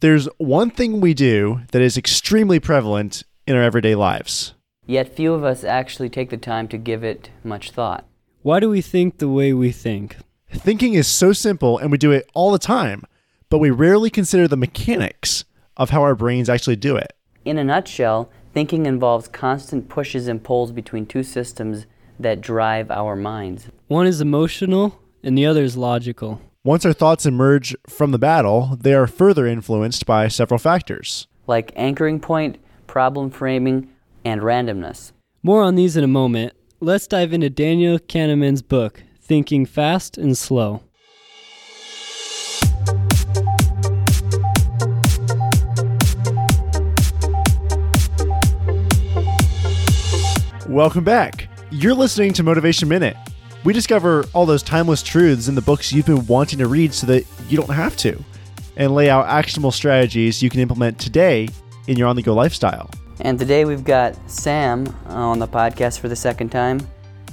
There's one thing we do that is extremely prevalent in our everyday lives. Yet few of us actually take the time to give it much thought. Why do we think the way we think? Thinking is so simple and we do it all the time, but we rarely consider the mechanics of how our brains actually do it. In a nutshell, thinking involves constant pushes and pulls between two systems that drive our minds. One is emotional and the other is logical. Once our thoughts emerge from the battle, they are further influenced by several factors. like anchoring point, problem framing, and randomness. More on these in a moment. Let's dive into Daniel Kahneman's book, Thinking Fast and Slow. Welcome back. You're listening to Motivation Minute. We discover all those timeless truths in the books you've been wanting to read so that you don't have to, and lay out actionable strategies you can implement today in your on the go lifestyle. And today we've got Sam on the podcast for the second time.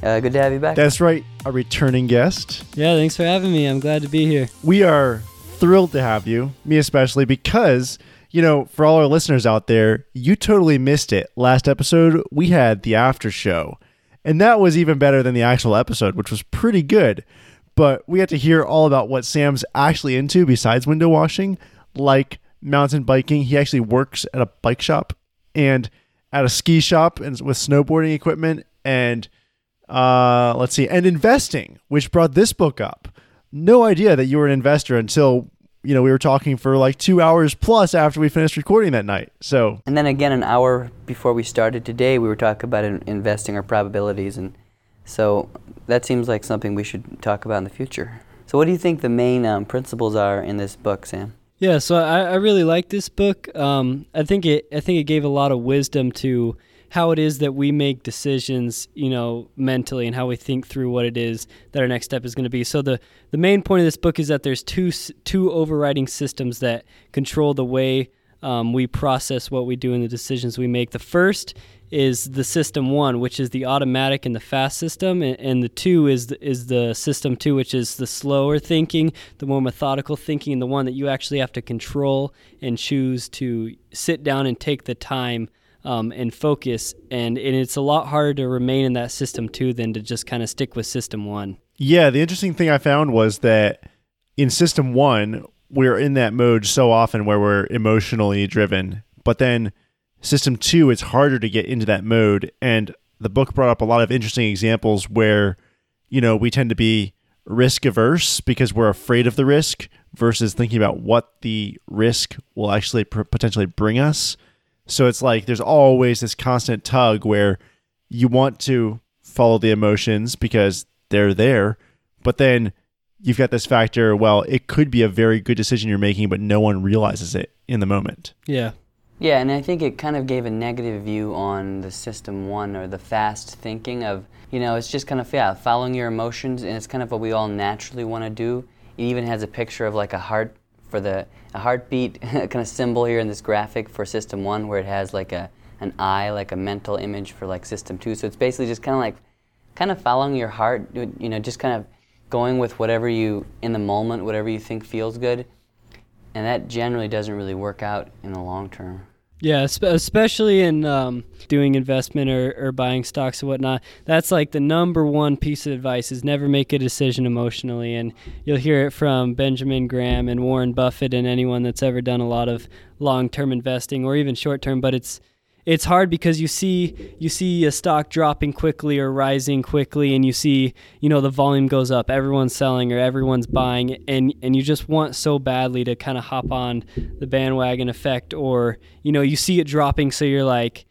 Uh, good to have you back. That's right, a returning guest. Yeah, thanks for having me. I'm glad to be here. We are thrilled to have you, me especially, because, you know, for all our listeners out there, you totally missed it. Last episode, we had the after show, and that was even better than the actual episode, which was pretty good. But we had to hear all about what Sam's actually into besides window washing, like mountain biking. He actually works at a bike shop and at a ski shop and with snowboarding equipment and uh, let's see, and investing, which brought this book up. No idea that you were an investor until you know we were talking for like two hours plus after we finished recording that night. So and then again, an hour before we started today, we were talking about in- investing our probabilities, and so that seems like something we should talk about in the future. So, what do you think the main um, principles are in this book, Sam? Yeah, so I, I really like this book. Um, I think it I think it gave a lot of wisdom to how it is that we make decisions, you know, mentally and how we think through what it is that our next step is going to be. So the the main point of this book is that there's two two overriding systems that control the way um, we process what we do and the decisions we make. The first is the system one, which is the automatic and the fast system, and, and the two is the, is the system two, which is the slower thinking, the more methodical thinking, and the one that you actually have to control and choose to sit down and take the time um, and focus. And, and it's a lot harder to remain in that system two than to just kind of stick with system one. yeah, the interesting thing I found was that in System One, we're in that mode so often where we're emotionally driven, but then System Two, it's harder to get into that mode. And the book brought up a lot of interesting examples where, you know, we tend to be risk averse because we're afraid of the risk versus thinking about what the risk will actually potentially bring us. So it's like there's always this constant tug where you want to follow the emotions because they're there, but then you've got this factor, well, it could be a very good decision you're making, but no one realizes it in the moment. Yeah. Yeah, and I think it kind of gave a negative view on the system one or the fast thinking of, you know, it's just kind of, yeah, following your emotions, and it's kind of what we all naturally want to do. It even has a picture of like a heart for the, a heartbeat kind of symbol here in this graphic for system one, where it has like a, an eye, like a mental image for like system two. So it's basically just kind of like, kind of following your heart, you know, just kind of going with whatever you, in the moment, whatever you think feels good. And that generally doesn't really work out in the long term. Yeah, especially in um, doing investment or, or buying stocks and whatnot. That's like the number one piece of advice is never make a decision emotionally. And you'll hear it from Benjamin Graham and Warren Buffett and anyone that's ever done a lot of long term investing or even short term. But it's it's hard because you see you see a stock dropping quickly or rising quickly and you see you know the volume goes up. Everyone's selling or everyone's buying and and you just want so badly to kind of hop on the bandwagon effect or you know you see it dropping so you're like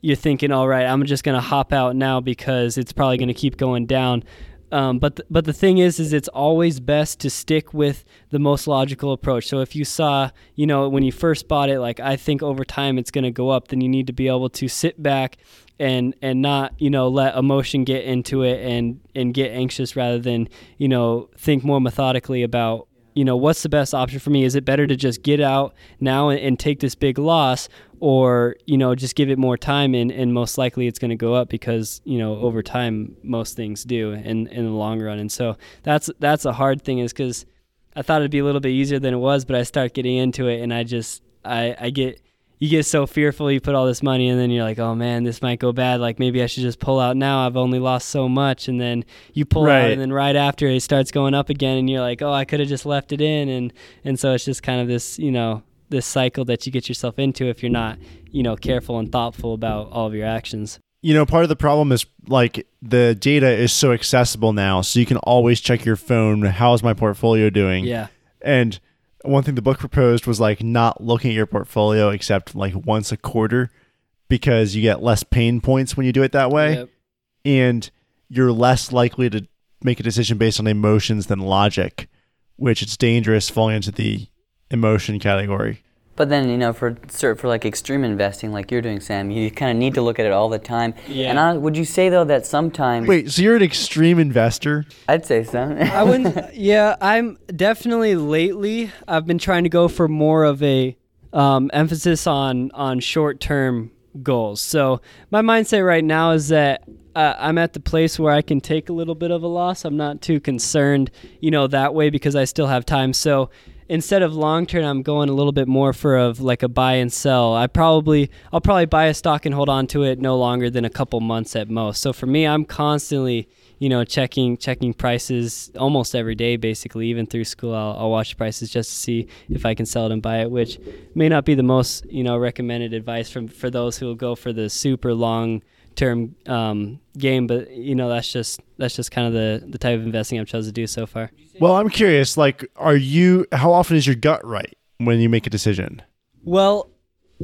you're thinking all right i'm just going to hop out now because it's probably going to keep going down um, but th- but the thing is, is it's always best to stick with the most logical approach. So if you saw, you know, when you first bought it, like I think over time it's going to go up, then you need to be able to sit back and and not you know let emotion get into it and and get anxious rather than you know think more methodically about you know what's the best option for me? Is it better to just get out now and, and take this big loss or you know just give it more time and, and most likely it's going to go up because you know over time most things do in in the long run. And so that's that's a hard thing is because I thought it'd be a little bit easier than it was, but I start getting into it and I just I I get you get so fearful you put all this money and then you're like oh man this might go bad. Like maybe i should just pull out now. I've only lost so much. And then you pull out and then right after it starts going up again and you're like oh i could have just left it in. And and so it's just kind of this you know this cycle that you get yourself into if you're not you know careful and thoughtful about all of your actions. You know, part of the problem is like the data is so accessible now, so you can always check your phone. How's my portfolio doing? yeah. And one thing the book proposed was like not looking at your portfolio except like once a quarter because you get less pain points when you do it that way. Yep. And you're less likely to make a decision based on emotions than logic, which it's dangerous falling into the emotion category. But then, you know, for for like extreme investing, like you're doing, Sam, you kind of need to look at it all the time. Yeah. And I, would you say though that sometimes? Wait, so you're an extreme investor? I'd say so. I wouldn't. Yeah, I'm definitely lately. I've been trying to go for more of a um, emphasis on on short term goals. So my mindset right now is that uh, I'm at the place where I can take a little bit of a loss. I'm not too concerned, you know, that way because I still have time. So instead of long term, I'm going a little bit more for of like a buy and sell. I probably I'll probably buy a stock and hold on to it no longer than a couple months at most. So for me, I'm constantly you know checking checking prices almost every day basically even through school I'll, I'll watch prices just to see if i can sell it and buy it which may not be the most you know recommended advice from for those who will go for the super long term um, game but you know that's just that's just kind of the the type of investing i've chosen to do so far Well, I'm curious, like, are you, how often is your gut right when you make a decision? Well,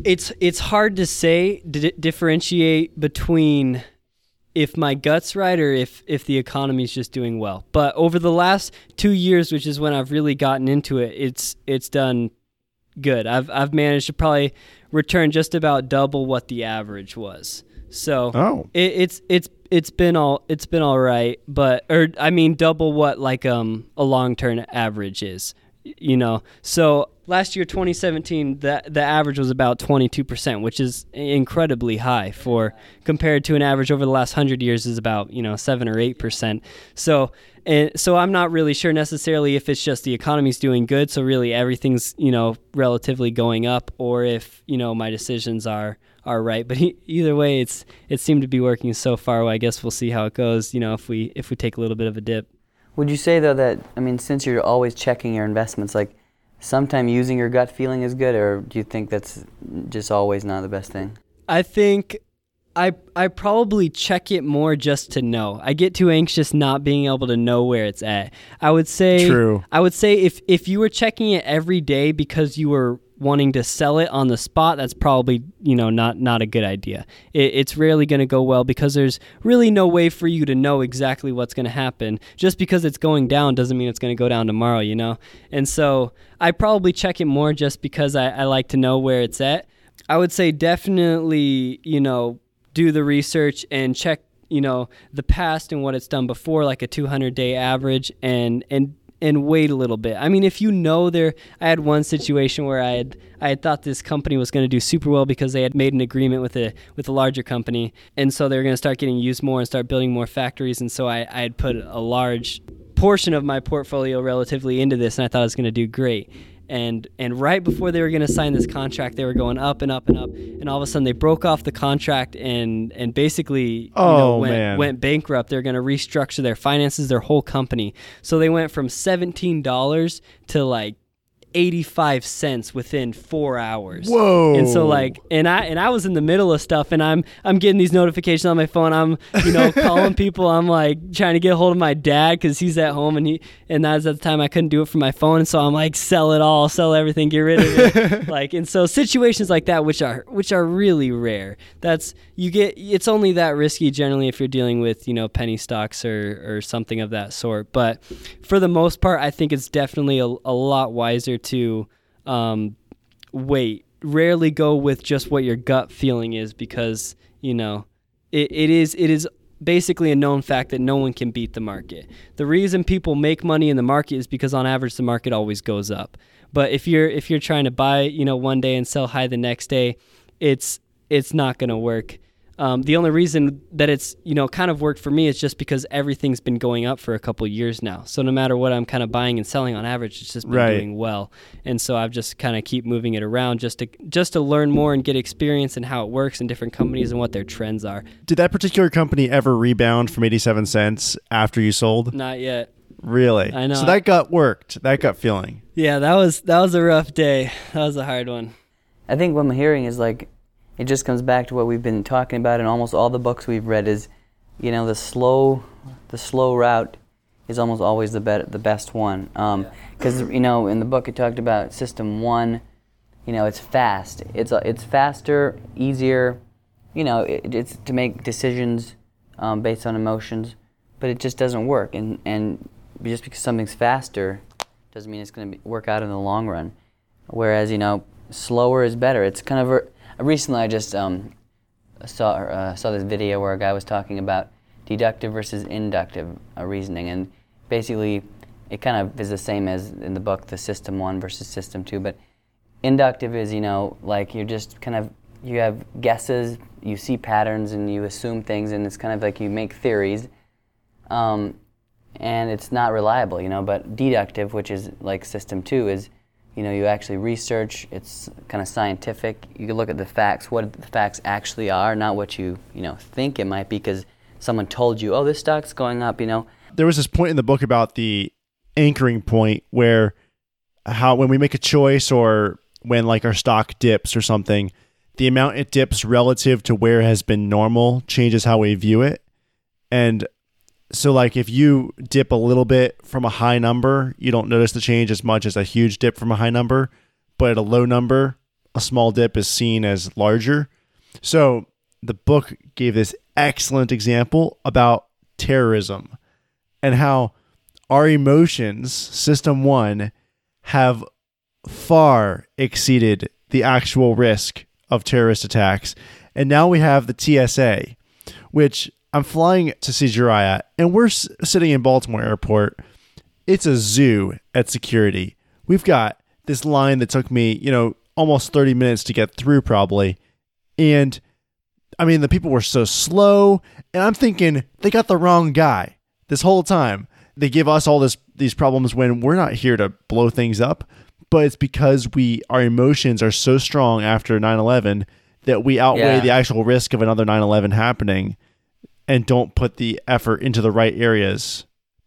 it's it's hard to say di- differentiate between if my gut's right or if if the economy's just doing well. But over the last 2 years, which is when I've really gotten into it, it's it's done good. I've I've managed to probably return just about double what the average was. So Oh. it, it's it's it's been all it's been all right, but or I mean double what like um a long term average is, you know. So last year 2017 the the average was about 22%, which is incredibly high for compared to an average over the last 100 years is about, you know, 7 or 8%. So and so I'm not really sure necessarily if it's just the economy's doing good, so really everything's, you know, relatively going up or if, you know, my decisions are are right. But e- either way, it's it seemed to be working so far. I guess we'll see how it goes. You know, if we if we take a little bit of a dip. Would you say though that I mean, since you're always checking your investments, like sometime using your gut feeling is good, or do you think that's just always not the best thing? I think I I probably check it more just to know. I get too anxious not being able to know where it's at. I would say True. I would say if if you were checking it every day because you were wanting to sell it on the spot, that's probably you know not not a good idea. It, it's rarely going to go well because there's really no way for you to know exactly what's going to happen. Just because it's going down doesn't mean it's going to go down tomorrow, you know. And so I probably check it more just because I, I like to know where it's at. I would say definitely you know do the research and check you know the past and what it's done before like a 200 day average and and and wait a little bit. I mean, if you know there, I had one situation where I had I had thought this company was going to do super well because they had made an agreement with a with a larger company, and so they were going to start getting used more and start building more factories, and so I, I had put a large portion of my portfolio relatively into this, and I thought it was going to do great. And and right before they were going to sign this contract, they were going up and up and up, and all of a sudden they broke off the contract and and basically you know, Oh, went, man. went bankrupt. They're going to restructure their finances, their whole company. So they went from seventeen dollars to like eighty-five cents within four hours. Whoa. And so like, and I and I was in the middle of stuff, and I'm I'm getting these notifications on my phone. I'm you know calling people. I'm like trying to get a hold of my dad because he's at home, and he and that's at the time I couldn't do it from my phone, and so I'm like sell it all, sell everything, get rid of it. like and so situations like that, which are which are really rare. That's you get. It's only that risky generally if you're dealing with you know penny stocks or or something of that sort. But for the most part, I think it's definitely a, a lot wiser to um, wait. Rarely go with just what your gut feeling is because you know it, it is it is basically a known fact that no one can beat the market. The reason people make money in the market is because on average the market always goes up. But if you're if you're trying to buy, you know, one day and sell high the next day, it's it's not going to work. Um, the only reason that it's you know kind of worked for me is just because everything's been going up for a couple years now. So no matter what I'm kind of buying and selling on average, it's just been Right. doing well. And so I've just kind of keep moving it around just to just to learn more and get experience in how it works in different companies and what their trends are. Did that particular company ever rebound from 87 cents after you sold? Not yet. Really? I know. So that got worked. That got feeling. Yeah, that was that was a rough day. That was a hard one. I think what I'm hearing is like, it just comes back to what we've been talking about in almost all the books we've read. Is, you know, the slow, the slow route is almost always the bet the best one. Because you know, in the book it talked about system one. You know, it's fast. It's uh, it's faster, easier. You know, it, it's to make decisions um, based on emotions, but it just doesn't work. And and just because something's faster doesn't mean it's going to work out in the long run. Whereas you know, slower is better. It's kind of a, recently I just um, saw uh, saw this video where a guy was talking about deductive versus inductive uh, reasoning, and basically it kind of is the same as in the book, the system one versus system two. But inductive is you know like you're just kind of you have guesses, you see patterns, and you assume things, and it's kind of like you make theories. Um, and it's not reliable, you know. But deductive, which is like system two, is you know you actually research. It's kind of scientific. You can look at the facts, what the facts actually are, not what you you know think it might be, because someone told you, oh, this stock's going up, you know. There was this point in the book about the anchoring point where how when we make a choice or when like our stock dips or something, the amount it dips relative to where it has been normal changes how we view it. And so like if you dip a little bit from a high number, you don't notice the change as much as a huge dip from a high number, but at a low number, a small dip is seen as larger. So the book gave this excellent example about terrorism and how our emotions, system 1, have far exceeded the actual risk of terrorist attacks. And now we have the TSA, which I'm flying to see Jiraiya, and we're s- sitting in Baltimore Airport. It's a zoo at security. We've got this line that took me, you know, almost 30 minutes to get through, probably. And I mean, the people were so slow, and I'm thinking they got the wrong guy this whole time. They give us all this these problems when we're not here to blow things up, but it's because we our emotions are so strong after 9/11 that we outweigh Yeah. the actual risk of another 9/11 happening and don't put the effort into the right areas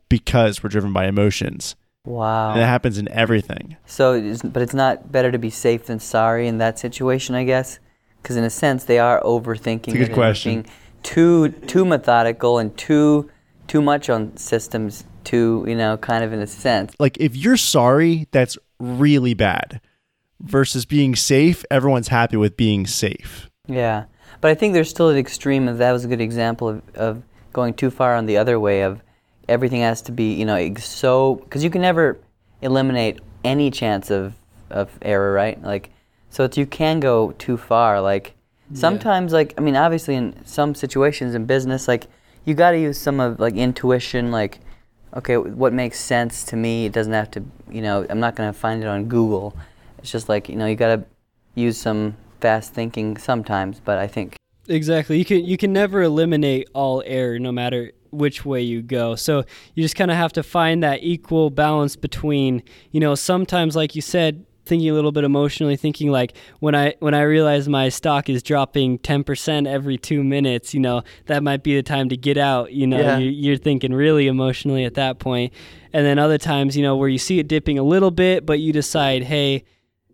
because we're driven by emotions. Wow. And that happens in everything. So, it's, but it's not better to be safe than sorry in that situation, I guess, because in a sense they are overthinking. It's a good question. Being too too methodical and too too much on systems. Too you know, kind of in a sense. Like if you're sorry, that's really bad. Versus being safe, everyone's happy with being safe. Yeah, but I think there's still an extreme, and that was a good example of, of going too far on the other way of everything has to be, you know, so because you can never eliminate any chance of of error, right? Like, so it's, you can go too far. Like sometimes, like I mean, obviously in some situations in business, like you got to use some of like intuition, like. Okay, what makes sense to me? It doesn't have to, you know. I'm not gonna find it on Google. It's just like you know, you gotta use some fast thinking sometimes, but I think Exactly. You can you can never eliminate all error no matter which way you go. So you just kind of have to find that equal balance between, you know, sometimes like you said thinking a little bit emotionally thinking like when I when I realize my stock is dropping 10% every 2 minutes, you know, that might be the time to get out, you know. Yeah. You, you're thinking really emotionally at that. And then other times, you know, where you see it dipping a little bit but you decide, "Hey,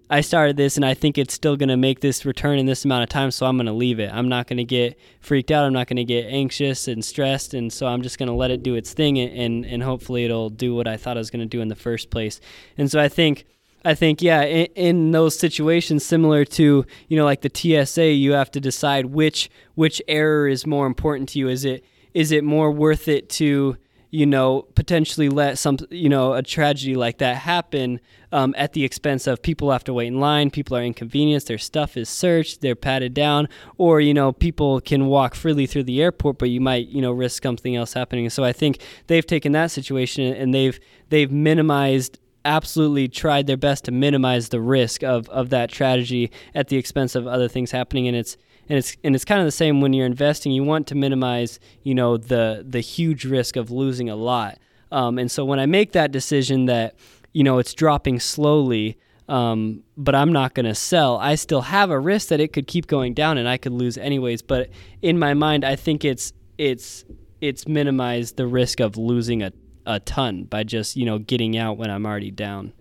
I started this and I think it's still going to make this return in this amount of time, so I'm going to leave it. I'm not going to get freaked out. I'm not going to get anxious and stressed, and so I'm just going to let it do its thing, and, and and hopefully it'll do what I thought I was going to do in the first place. And so I think. I think yeah, in, in those situations similar to you know like the TSA, you have to decide which which error is more important to you. Is it is it more worth it to you know, potentially let some, you know, a tragedy like that happen um, at the expense of people have to wait in line, people are inconvenienced, their stuff is searched, they're patted down, or, you know, people can walk freely through the airport, but you might, you know, risk something else happening. So I think they've taken that situation and they've, they've minimized absolutely tried their best to minimize the risk of, of that tragedy at the expense of other things happening and it's and it's and it's kind of the same when you're investing. You want to minimize, you know, the the huge risk of losing a lot. Um, and so when I make that decision that you know it's dropping slowly, um, but I'm not going to sell. I still have a risk that it could keep going down and I could lose anyways. But in my mind, I think it's it's it's minimized the risk of losing a, a ton by just you know getting out when I'm already down.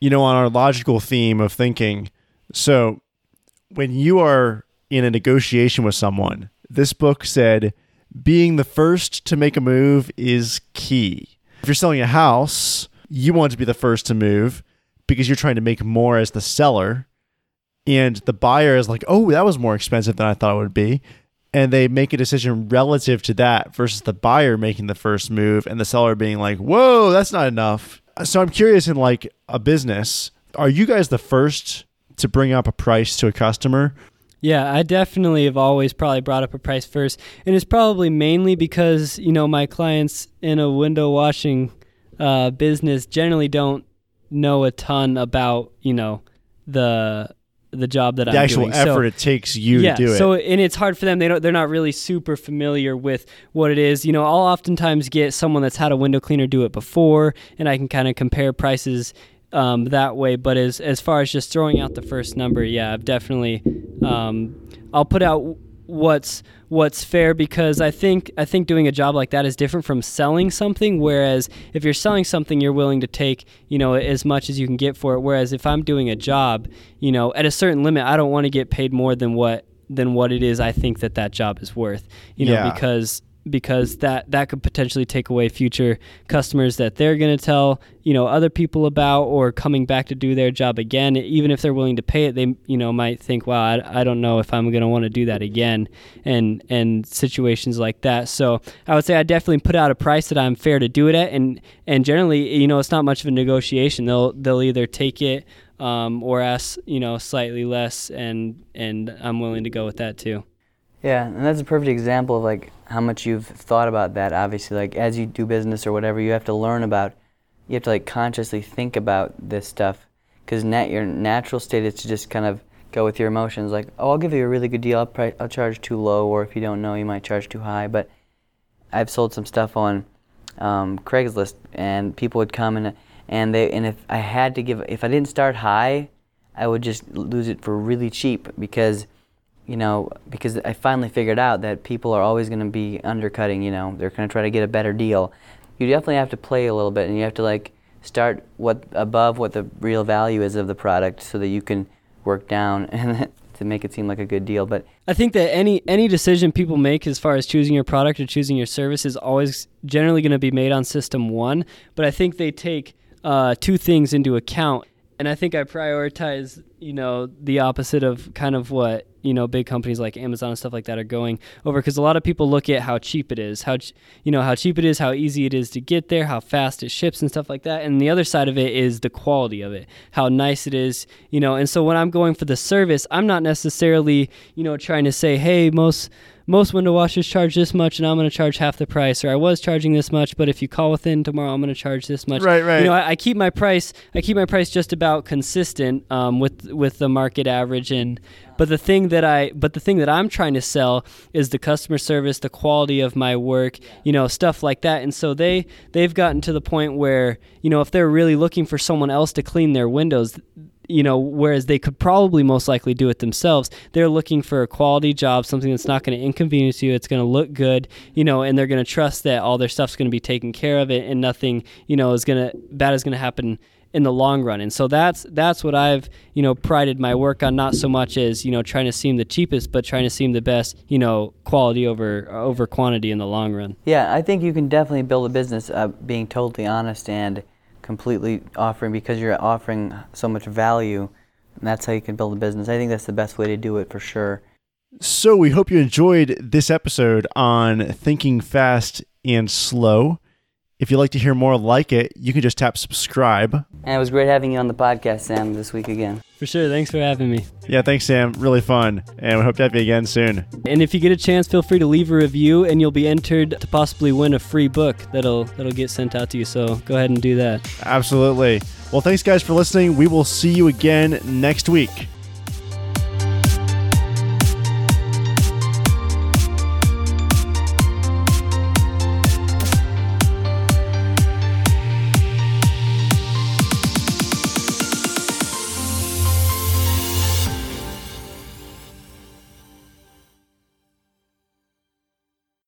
You know, on our logical theme of thinking, so when you are in a negotiation with someone, this book said being the first to make a move is key. If you're selling a house, you want to be the first to move because you're trying to make more as the seller and the buyer is like, "Oh, that was more expensive than I thought it would be." And they make a decision relative to that versus the buyer making the first move and the seller being like, "Whoa, that's not enough." So I'm curious in like a business, are you guys the first to bring up a price to a customer? Yeah, I definitely have always probably brought up a price first, and it's probably mainly because you know my clients in a window washing uh, business generally don't know a ton about you know the the job that The I'm doing. The actual doing. effort So, it takes you yeah, to do it. so and it's hard for them. They don't. They're not really super familiar with what it is. You know, I'll oftentimes get someone that's had a window cleaner do it before, and I can kind of compare prices um, that way. But as as far as just throwing out the first number, yeah, I've definitely. Um, I'll put out what's what's fair because I think I think doing a job like that is different from selling something. Whereas if you're selling something, you're willing to take you know as much as you can get for it. Whereas if I'm doing a job, you know, at a certain limit, I don't want to get paid more than what than what it is I think that that job is worth. You know, Yeah. because because that that could potentially take away future customers that they're going to tell you know other people about or coming back to do their job again. Even if they're willing to pay it they you know might think wow I, I don't know if I'm going to want to do that again and and situations like that. So I would say I definitely put out a price that I'm fair to do it at and and generally you know it's not much of a negotiation. They'll they'll either take it um, or ask you know slightly less and and I'm willing to go with that too. Yeah, and that's a perfect example of like how much you've thought about that. Obviously, like as you do business or whatever, you have to learn about. You have to like consciously think about this stuff, because nat- your natural state is to just kind of go with your emotions. Like, oh, I'll give you a really good deal. I'll, pri- I'll charge too low, or if you don't know, you might charge too high. But I've sold some stuff on um, Craigslist, and people would come and and they and if I had to give, if I didn't start high, I would just lose it for really cheap because you know, because I finally figured out that people are always going to be undercutting, you know, they're going to try to get a better deal. You definitely have to play a little bit and you have to like start what above what the real value is of the product so that you can work down and to make it seem like a good deal. But I think that any any decision people make as far as choosing your product or choosing your service is always generally going to be made on system one. But I think they take uh, two things into account, and I think I prioritize you know the opposite of kind of what you know big companies like Amazon and stuff like that are going over because a lot of people look at how cheap it is, how you know how cheap it is, how easy it is to get there, how fast it ships and stuff like that. And the other side of it is the quality of it, how nice it is, you know. And so when I'm going for the service, I'm not necessarily you know trying to say, hey, most most window washers charge this much and I'm going to charge half the price, or I was charging this much, but if you call within tomorrow, I'm going to charge this much. Right, right. You know, I, I keep my price. I keep my price just about consistent um, with with the market average, and but the thing that I but the thing that I'm trying to sell is the customer service, the quality of my work, you know, stuff like that. And so they they've gotten to the point where you know if they're really looking for someone else to clean their windows you know, whereas they could probably most likely do it themselves. They're looking for a quality job, something that's not going to inconvenience you. It's going to look good, you know, and they're going to trust that all their stuff's going to be taken care of it, and nothing, you know, is going to bad is going to happen in the long run. And so that's that's what I've you know prided my work on, not so much as you know trying to seem the cheapest, but trying to seem the best, you know, quality over over quantity in the long run. yeah, I think you can definitely build a business uh, being totally honest and completely offering because you're offering so much value. And that's how you can build a business. I think that's the best way to do it for sure. So we hope you enjoyed this episode on thinking fast and slow. If you'd like to hear more like it, you can just tap subscribe. And it was great having you on the podcast, Sam, this week again. For sure. Thanks for having me. Yeah, thanks, Sam. Really fun. And we hope to have you again soon. And if you get a chance, feel free to leave a review, and you'll be entered to possibly win a free book that'll that'll get sent out to you. So go ahead and do that. Absolutely. Well, thanks, guys, for listening. We will see you again next week.